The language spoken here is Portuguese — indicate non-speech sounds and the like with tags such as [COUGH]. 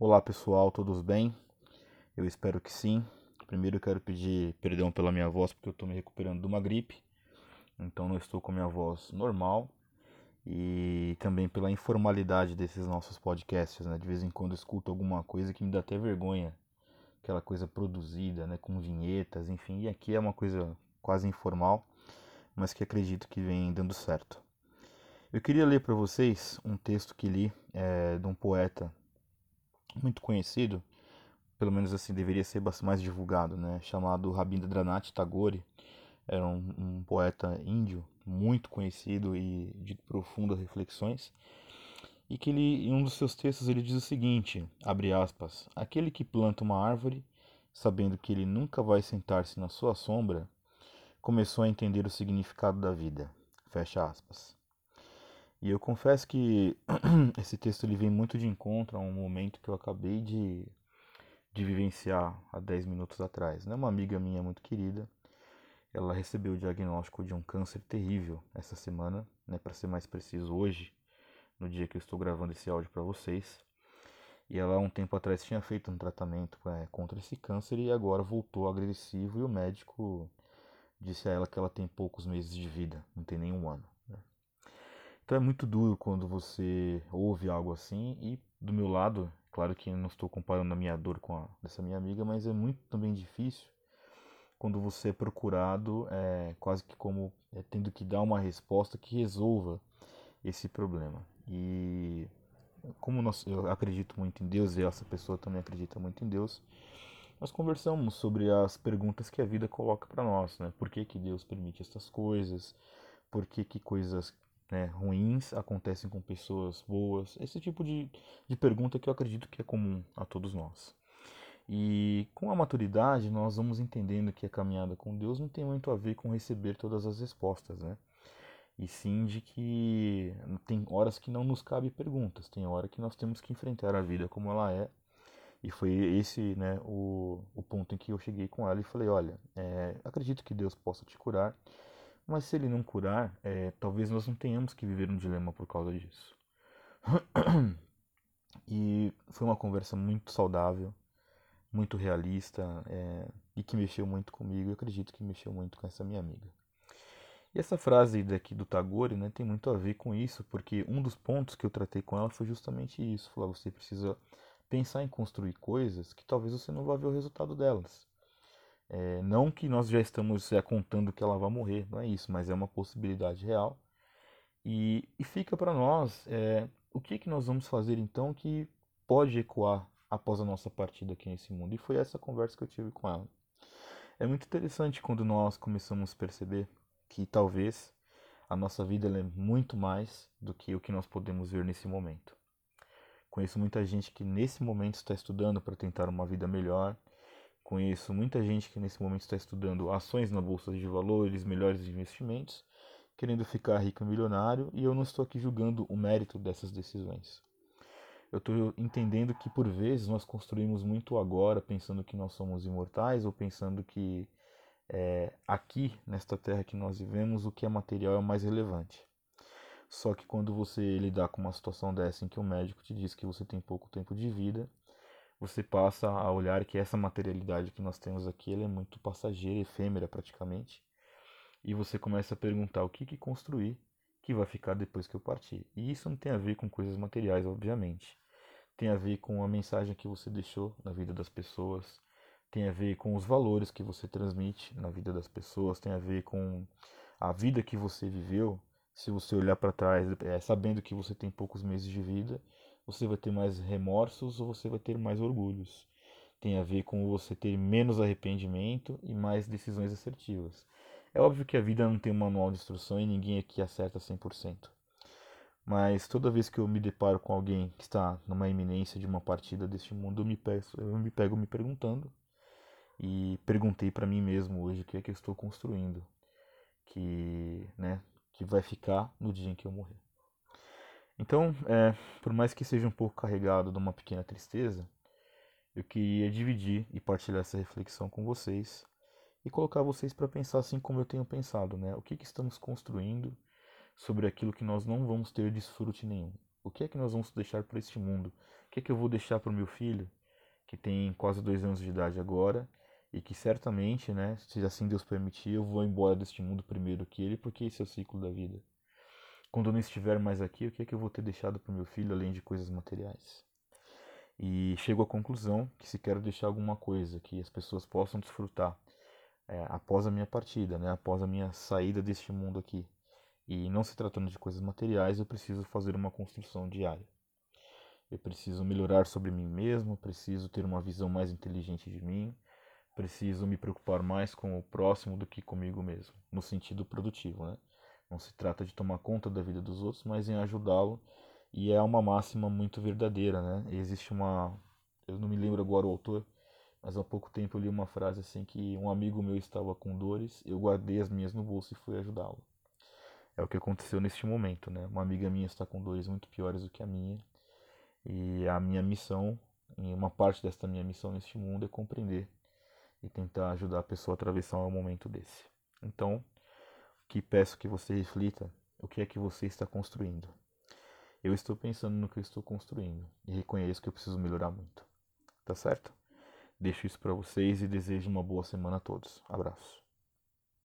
Olá pessoal, todos bem? Eu espero que sim. Primeiro eu quero pedir perdão pela minha voz porque eu estou me recuperando de uma gripe, então não estou com a minha voz normal e também pela informalidade desses nossos podcasts, né? De vez em quando eu escuto alguma coisa que me dá até vergonha, aquela coisa produzida, né? Com vinhetas, enfim. E aqui é uma coisa quase informal, mas que acredito que vem dando certo. Eu queria ler para vocês um texto que li é, de um poeta muito conhecido, pelo menos assim deveria ser mais divulgado, né? Chamado Rabindranath Tagore, era um, um poeta índio muito conhecido e de profundas reflexões, e que ele, em um dos seus textos ele diz o seguinte, abre aspas, aquele que planta uma árvore, sabendo que ele nunca vai sentar-se na sua sombra, começou a entender o significado da vida, fecha aspas. E eu confesso que [CLEARS THROAT] esse texto ele vem muito de encontro a um momento que eu acabei de, de vivenciar há 10 minutos atrás. Né? Uma amiga minha muito querida, ela recebeu o diagnóstico de um câncer terrível essa semana, né, para ser mais preciso, hoje, no dia que eu estou gravando esse áudio para vocês. E ela, um tempo atrás, tinha feito um tratamento é, contra esse câncer e agora voltou agressivo. E o médico disse a ela que ela tem poucos meses de vida, não tem nenhum ano. Então é muito duro quando você ouve algo assim e do meu lado, claro que não estou comparando a minha dor com a dessa minha amiga, mas é muito também difícil quando você é procurado é, quase que como é, tendo que dar uma resposta que resolva esse problema. E como nós, eu acredito muito em Deus e essa pessoa também acredita muito em Deus, nós conversamos sobre as perguntas que a vida coloca para nós, né? Por que, que Deus permite essas coisas? Por que, que coisas né, ruins acontecem com pessoas boas? Esse tipo de, de pergunta que eu acredito que é comum a todos nós. E com a maturidade, nós vamos entendendo que a caminhada com Deus não tem muito a ver com receber todas as respostas, né? E sim de que tem horas que não nos cabe perguntas, tem hora que nós temos que enfrentar a vida como ela é. E foi esse né, o, o ponto em que eu cheguei com ela e falei: Olha, é, acredito que Deus possa te curar, mas se ele não curar, é, talvez nós não tenhamos que viver um dilema por causa disso. [CLEARS THROAT] e foi uma conversa muito saudável, muito realista é, e que mexeu muito comigo. Eu acredito que mexeu muito com essa minha amiga. E essa frase daqui do Tagore né, tem muito a ver com isso, porque um dos pontos que eu tratei com ela foi justamente isso. Falar, você precisa pensar em construir coisas que talvez você não vá ver o resultado delas. É, não que nós já estamos é, contando que ela vai morrer, não é isso, mas é uma possibilidade real. E, e fica para nós é, o que, que nós vamos fazer então que pode ecoar após a nossa partida aqui nesse mundo. E foi essa conversa que eu tive com ela. É muito interessante quando nós começamos a perceber que talvez a nossa vida é muito mais do que o que nós podemos ver nesse momento. Conheço muita gente que nesse momento está estudando para tentar uma vida melhor, Conheço muita gente que nesse momento está estudando ações na bolsa de valores, melhores investimentos, querendo ficar rico e milionário, e eu não estou aqui julgando o mérito dessas decisões. Eu estou entendendo que por vezes nós construímos muito agora, pensando que nós somos imortais ou pensando que é, aqui nesta terra que nós vivemos o que é material é o mais relevante. Só que quando você lidar com uma situação dessa em que o médico te diz que você tem pouco tempo de vida, você passa a olhar que essa materialidade que nós temos aqui é muito passageira, efêmera praticamente. E você começa a perguntar o que, que construir que vai ficar depois que eu partir. E isso não tem a ver com coisas materiais, obviamente. Tem a ver com a mensagem que você deixou na vida das pessoas, tem a ver com os valores que você transmite na vida das pessoas, tem a ver com a vida que você viveu. Se você olhar para trás, é, sabendo que você tem poucos meses de vida, você vai ter mais remorsos ou você vai ter mais orgulhos. Tem a ver com você ter menos arrependimento e mais decisões assertivas. É óbvio que a vida não tem um manual de instrução e ninguém aqui acerta 100%. Mas toda vez que eu me deparo com alguém que está numa iminência de uma partida deste mundo, eu me, peço, eu me pego me perguntando. E perguntei para mim mesmo hoje o que é que eu estou construindo. Que, né, que vai ficar no dia em que eu morrer. Então, é, por mais que seja um pouco carregado de uma pequena tristeza, eu queria dividir e partilhar essa reflexão com vocês e colocar vocês para pensar assim como eu tenho pensado, né? O que, que estamos construindo sobre aquilo que nós não vamos ter desfrute nenhum. O que é que nós vamos deixar para este mundo? O que é que eu vou deixar para o meu filho, que tem quase dois anos de idade agora, e que certamente, né, se assim Deus permitir, eu vou embora deste mundo primeiro que ele, porque esse é o ciclo da vida. Quando eu não estiver mais aqui, o que é que eu vou ter deixado para o meu filho, além de coisas materiais? E chego à conclusão que se quero deixar alguma coisa que as pessoas possam desfrutar é, após a minha partida, né, após a minha saída deste mundo aqui, e não se tratando de coisas materiais, eu preciso fazer uma construção diária. Eu preciso melhorar sobre mim mesmo, preciso ter uma visão mais inteligente de mim, preciso me preocupar mais com o próximo do que comigo mesmo, no sentido produtivo, né? Não se trata de tomar conta da vida dos outros, mas em ajudá-lo. E é uma máxima muito verdadeira, né? existe uma, eu não me lembro agora o autor, mas há pouco tempo eu li uma frase assim que um amigo meu estava com dores, eu guardei as minhas no bolso e fui ajudá-lo. É o que aconteceu neste momento, né? Uma amiga minha está com dores muito piores do que a minha. E a minha missão, e uma parte desta minha missão neste mundo é compreender e tentar ajudar a pessoa a atravessar um momento desse. Então, que peço que você reflita o que é que você está construindo. Eu estou pensando no que eu estou construindo e reconheço que eu preciso melhorar muito. Tá certo? Deixo isso para vocês e desejo uma boa semana a todos. Abraço.